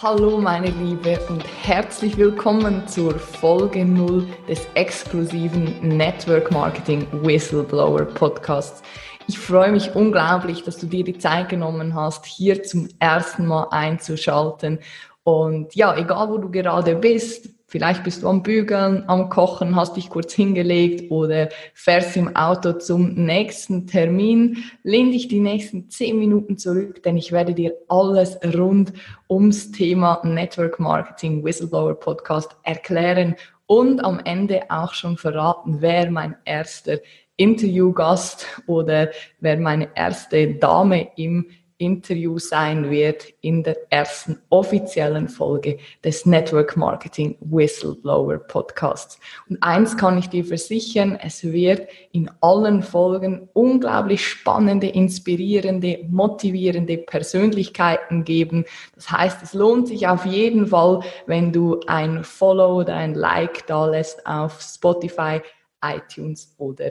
Hallo meine Liebe und herzlich willkommen zur Folge 0 des exklusiven Network Marketing Whistleblower Podcasts. Ich freue mich unglaublich, dass du dir die Zeit genommen hast, hier zum ersten Mal einzuschalten. Und ja, egal wo du gerade bist, Vielleicht bist du am Bügeln, am Kochen, hast dich kurz hingelegt oder fährst im Auto zum nächsten Termin. Lehn dich die nächsten zehn Minuten zurück, denn ich werde dir alles rund ums Thema Network Marketing Whistleblower Podcast erklären und am Ende auch schon verraten, wer mein erster Interviewgast oder wer meine erste Dame im Interview sein wird in der ersten offiziellen Folge des Network Marketing Whistleblower Podcasts. Und eins kann ich dir versichern, es wird in allen Folgen unglaublich spannende, inspirierende, motivierende Persönlichkeiten geben. Das heißt, es lohnt sich auf jeden Fall, wenn du ein Follow oder ein Like da lässt auf Spotify, iTunes oder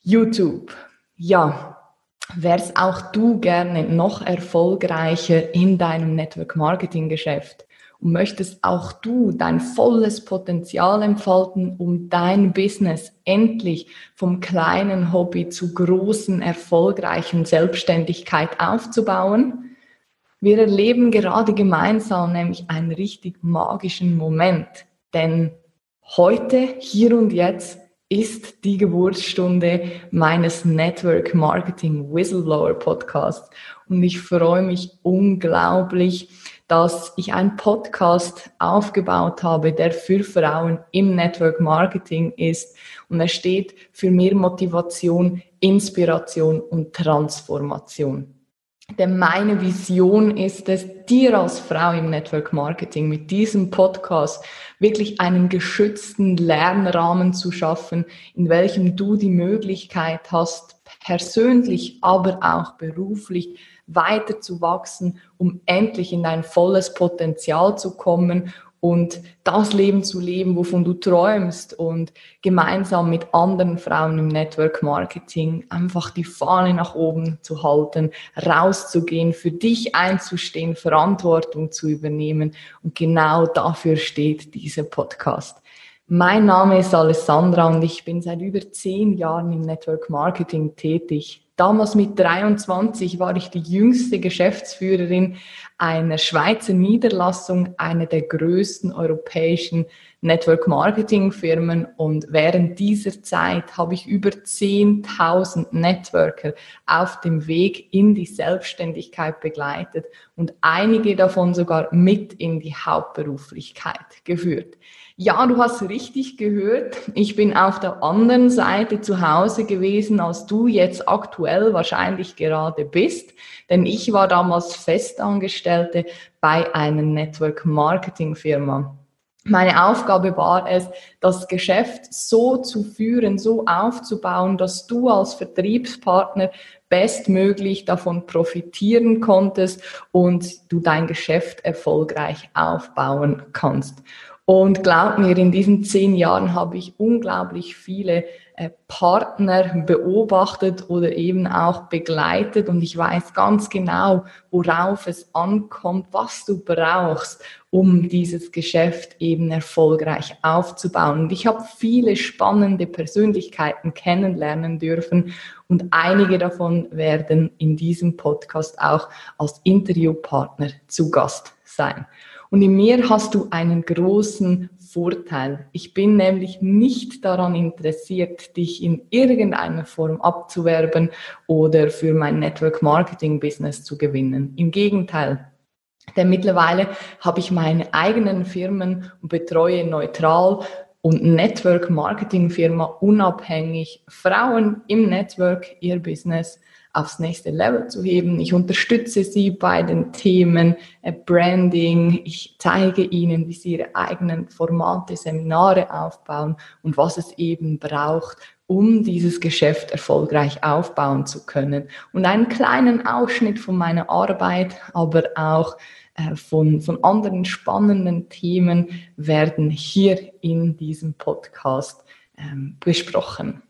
YouTube. Ja, wärst auch du gerne noch erfolgreicher in deinem Network Marketing Geschäft und möchtest auch du dein volles Potenzial entfalten, um dein Business endlich vom kleinen Hobby zu großen, erfolgreichen Selbstständigkeit aufzubauen? Wir erleben gerade gemeinsam nämlich einen richtig magischen Moment, denn heute, hier und jetzt ist die Geburtsstunde meines Network Marketing Whistleblower Podcasts. Und ich freue mich unglaublich, dass ich einen Podcast aufgebaut habe, der für Frauen im Network Marketing ist. Und er steht für mehr Motivation, Inspiration und Transformation. Denn meine Vision ist es, dir als Frau im Network Marketing mit diesem Podcast wirklich einen geschützten Lernrahmen zu schaffen, in welchem du die Möglichkeit hast, persönlich, aber auch beruflich weiter zu wachsen, um endlich in dein volles Potenzial zu kommen und das Leben zu leben, wovon du träumst und gemeinsam mit anderen Frauen im Network Marketing einfach die Fahne nach oben zu halten, rauszugehen, für dich einzustehen, Verantwortung zu übernehmen. Und genau dafür steht dieser Podcast. Mein Name ist Alessandra und ich bin seit über zehn Jahren im Network Marketing tätig. Damals mit 23 war ich die jüngste Geschäftsführerin einer Schweizer Niederlassung, einer der größten europäischen Network Marketing Firmen. Und während dieser Zeit habe ich über 10.000 Networker auf dem Weg in die Selbstständigkeit begleitet und einige davon sogar mit in die Hauptberuflichkeit geführt. Ja, du hast richtig gehört. Ich bin auf der anderen Seite zu Hause gewesen, als du jetzt aktuell wahrscheinlich gerade bist. Denn ich war damals Festangestellte bei einer Network Marketing Firma. Meine Aufgabe war es, das Geschäft so zu führen, so aufzubauen, dass du als Vertriebspartner bestmöglich davon profitieren konntest und du dein Geschäft erfolgreich aufbauen kannst. Und glaub mir, in diesen zehn Jahren habe ich unglaublich viele äh, Partner beobachtet oder eben auch begleitet und ich weiß ganz genau, worauf es ankommt, was du brauchst, um dieses Geschäft eben erfolgreich aufzubauen. Und ich habe viele spannende Persönlichkeiten kennenlernen dürfen und einige davon werden in diesem Podcast auch als Interviewpartner zu Gast sein. Und in mir hast du einen großen Vorteil. Ich bin nämlich nicht daran interessiert, dich in irgendeiner Form abzuwerben oder für mein Network Marketing Business zu gewinnen. Im Gegenteil. Denn mittlerweile habe ich meine eigenen Firmen und betreue neutral und Network Marketing Firma unabhängig Frauen im Network ihr Business aufs nächste Level zu heben. Ich unterstütze sie bei den Themen äh, Branding. Ich zeige ihnen, wie sie ihre eigenen Formate, Seminare aufbauen und was es eben braucht, um dieses Geschäft erfolgreich aufbauen zu können. Und einen kleinen Ausschnitt von meiner Arbeit, aber auch äh, von, von anderen spannenden Themen werden hier in diesem Podcast ähm, besprochen.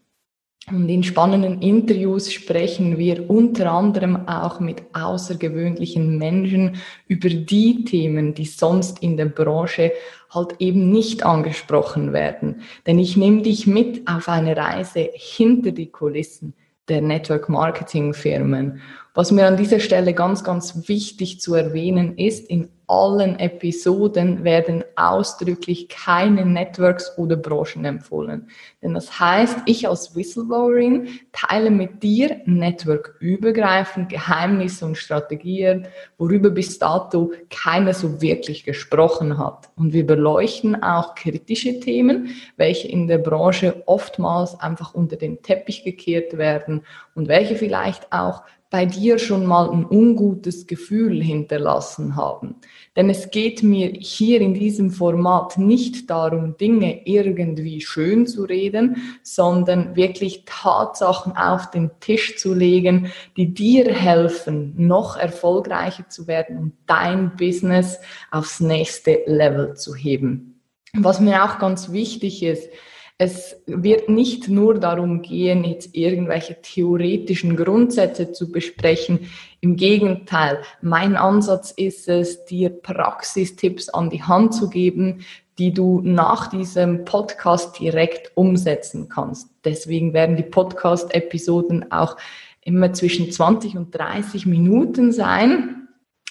Und in spannenden Interviews sprechen wir unter anderem auch mit außergewöhnlichen Menschen über die Themen, die sonst in der Branche halt eben nicht angesprochen werden. Denn ich nehme dich mit auf eine Reise hinter die Kulissen der Network Marketing Firmen. Was mir an dieser Stelle ganz, ganz wichtig zu erwähnen ist, in allen Episoden werden ausdrücklich keine Networks oder Branchen empfohlen. Denn das heißt, ich als Whistleblowerin teile mit dir networkübergreifend Geheimnisse und Strategien, worüber bis dato keiner so wirklich gesprochen hat. Und wir beleuchten auch kritische Themen, welche in der Branche oftmals einfach unter den Teppich gekehrt werden und welche vielleicht auch bei dir schon mal ein ungutes Gefühl hinterlassen haben. Denn es geht mir hier in diesem Format nicht darum, Dinge irgendwie schön zu reden, sondern wirklich Tatsachen auf den Tisch zu legen, die dir helfen, noch erfolgreicher zu werden und dein Business aufs nächste Level zu heben. Was mir auch ganz wichtig ist, es wird nicht nur darum gehen, jetzt irgendwelche theoretischen Grundsätze zu besprechen. Im Gegenteil, mein Ansatz ist es, dir Praxistipps an die Hand zu geben, die du nach diesem Podcast direkt umsetzen kannst. Deswegen werden die Podcast-Episoden auch immer zwischen 20 und 30 Minuten sein.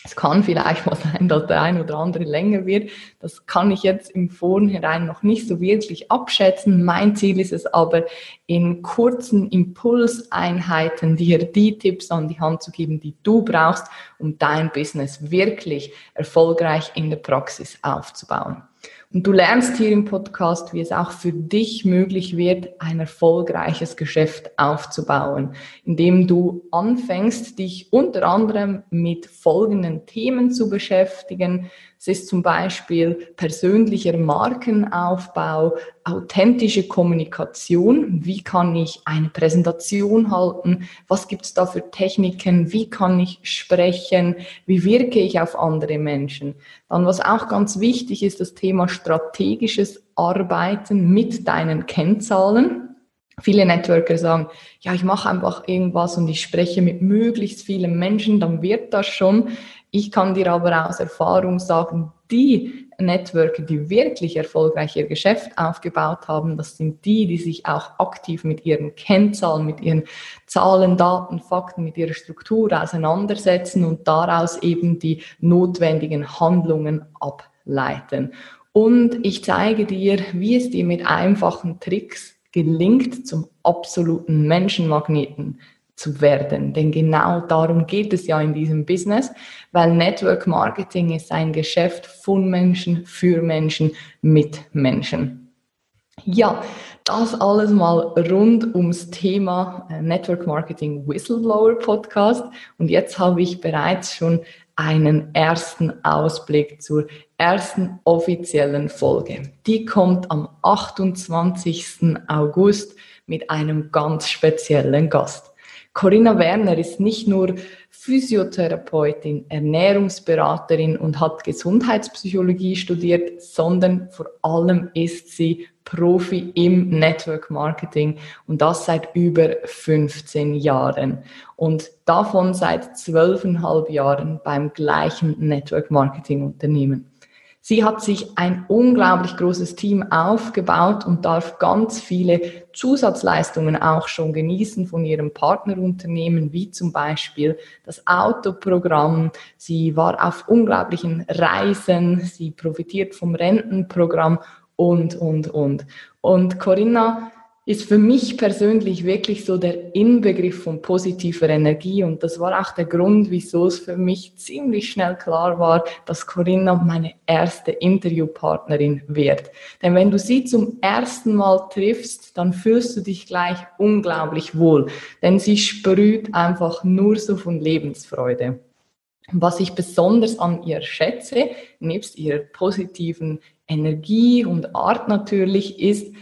Es kann vielleicht mal sein, dass der ein oder andere länger wird. Das kann ich jetzt im Vornherein noch nicht so wirklich abschätzen. Mein Ziel ist es aber, in kurzen Impulseinheiten dir die Tipps an die Hand zu geben, die du brauchst, um dein Business wirklich erfolgreich in der Praxis aufzubauen. Und du lernst hier im Podcast, wie es auch für dich möglich wird, ein erfolgreiches Geschäft aufzubauen, indem du anfängst, dich unter anderem mit folgenden Themen zu beschäftigen, es ist zum Beispiel persönlicher Markenaufbau, authentische Kommunikation. Wie kann ich eine Präsentation halten? Was gibt es da für Techniken? Wie kann ich sprechen? Wie wirke ich auf andere Menschen? Dann, was auch ganz wichtig ist, das Thema strategisches Arbeiten mit deinen Kennzahlen. Viele Networker sagen, ja, ich mache einfach irgendwas und ich spreche mit möglichst vielen Menschen, dann wird das schon. Ich kann dir aber aus Erfahrung sagen, die Networker, die wirklich erfolgreich ihr Geschäft aufgebaut haben, das sind die, die sich auch aktiv mit ihren Kennzahlen, mit ihren Zahlen, Daten, Fakten, mit ihrer Struktur auseinandersetzen und daraus eben die notwendigen Handlungen ableiten. Und ich zeige dir, wie es dir mit einfachen Tricks gelingt, zum absoluten Menschenmagneten zu werden. Denn genau darum geht es ja in diesem Business, weil Network Marketing ist ein Geschäft von Menschen, für Menschen, mit Menschen. Ja, das alles mal rund ums Thema äh, Network Marketing Whistleblower Podcast. Und jetzt habe ich bereits schon einen ersten Ausblick zur ersten offiziellen Folge. Die kommt am 28. August mit einem ganz speziellen Gast. Corinna Werner ist nicht nur Physiotherapeutin, Ernährungsberaterin und hat Gesundheitspsychologie studiert, sondern vor allem ist sie Profi im Network Marketing und das seit über 15 Jahren und davon seit zwölfeinhalb Jahren beim gleichen Network Marketing Unternehmen. Sie hat sich ein unglaublich großes Team aufgebaut und darf ganz viele Zusatzleistungen auch schon genießen von ihrem Partnerunternehmen, wie zum Beispiel das Autoprogramm. Sie war auf unglaublichen Reisen, sie profitiert vom Rentenprogramm und, und, und. Und Corinna ist für mich persönlich wirklich so der Inbegriff von positiver Energie. Und das war auch der Grund, wieso es für mich ziemlich schnell klar war, dass Corinna meine erste Interviewpartnerin wird. Denn wenn du sie zum ersten Mal triffst, dann fühlst du dich gleich unglaublich wohl. Denn sie sprüht einfach nur so von Lebensfreude. Was ich besonders an ihr schätze, nebst ihrer positiven Energie und Art natürlich, ist,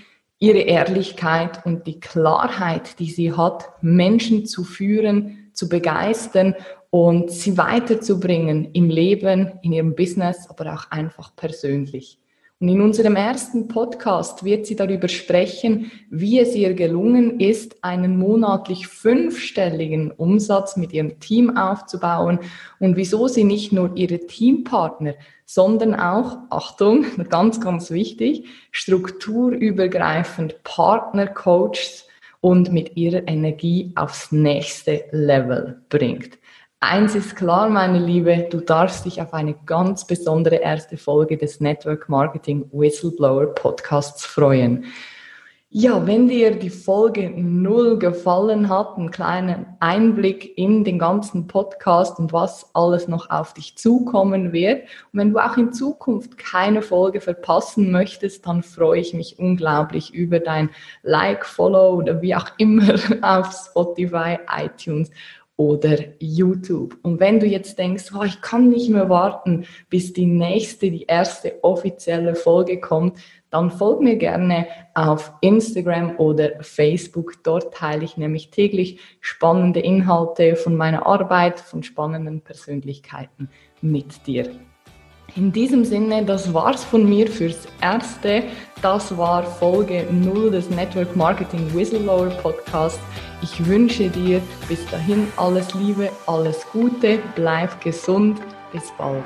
ihre Ehrlichkeit und die Klarheit, die sie hat, Menschen zu führen, zu begeistern und sie weiterzubringen im Leben, in ihrem Business, aber auch einfach persönlich. Und in unserem ersten Podcast wird sie darüber sprechen, wie es ihr gelungen ist, einen monatlich fünfstelligen Umsatz mit ihrem Team aufzubauen und wieso sie nicht nur ihre Teampartner, sondern auch, Achtung, ganz, ganz wichtig, strukturübergreifend Partner coacht und mit ihrer Energie aufs nächste Level bringt. Eins ist klar, meine Liebe, du darfst dich auf eine ganz besondere erste Folge des Network Marketing Whistleblower Podcasts freuen. Ja, wenn dir die Folge null gefallen hat, einen kleinen Einblick in den ganzen Podcast und was alles noch auf dich zukommen wird. Und wenn du auch in Zukunft keine Folge verpassen möchtest, dann freue ich mich unglaublich über dein Like, Follow oder wie auch immer auf Spotify, iTunes oder YouTube. Und wenn du jetzt denkst, oh, ich kann nicht mehr warten, bis die nächste, die erste offizielle Folge kommt, dann folg mir gerne auf Instagram oder Facebook. Dort teile ich nämlich täglich spannende Inhalte von meiner Arbeit, von spannenden Persönlichkeiten mit dir. In diesem Sinne, das war's von mir fürs Erste. Das war Folge 0 des Network Marketing Whistleblower Podcast. Ich wünsche dir bis dahin alles Liebe, alles Gute, bleib gesund. Bis bald.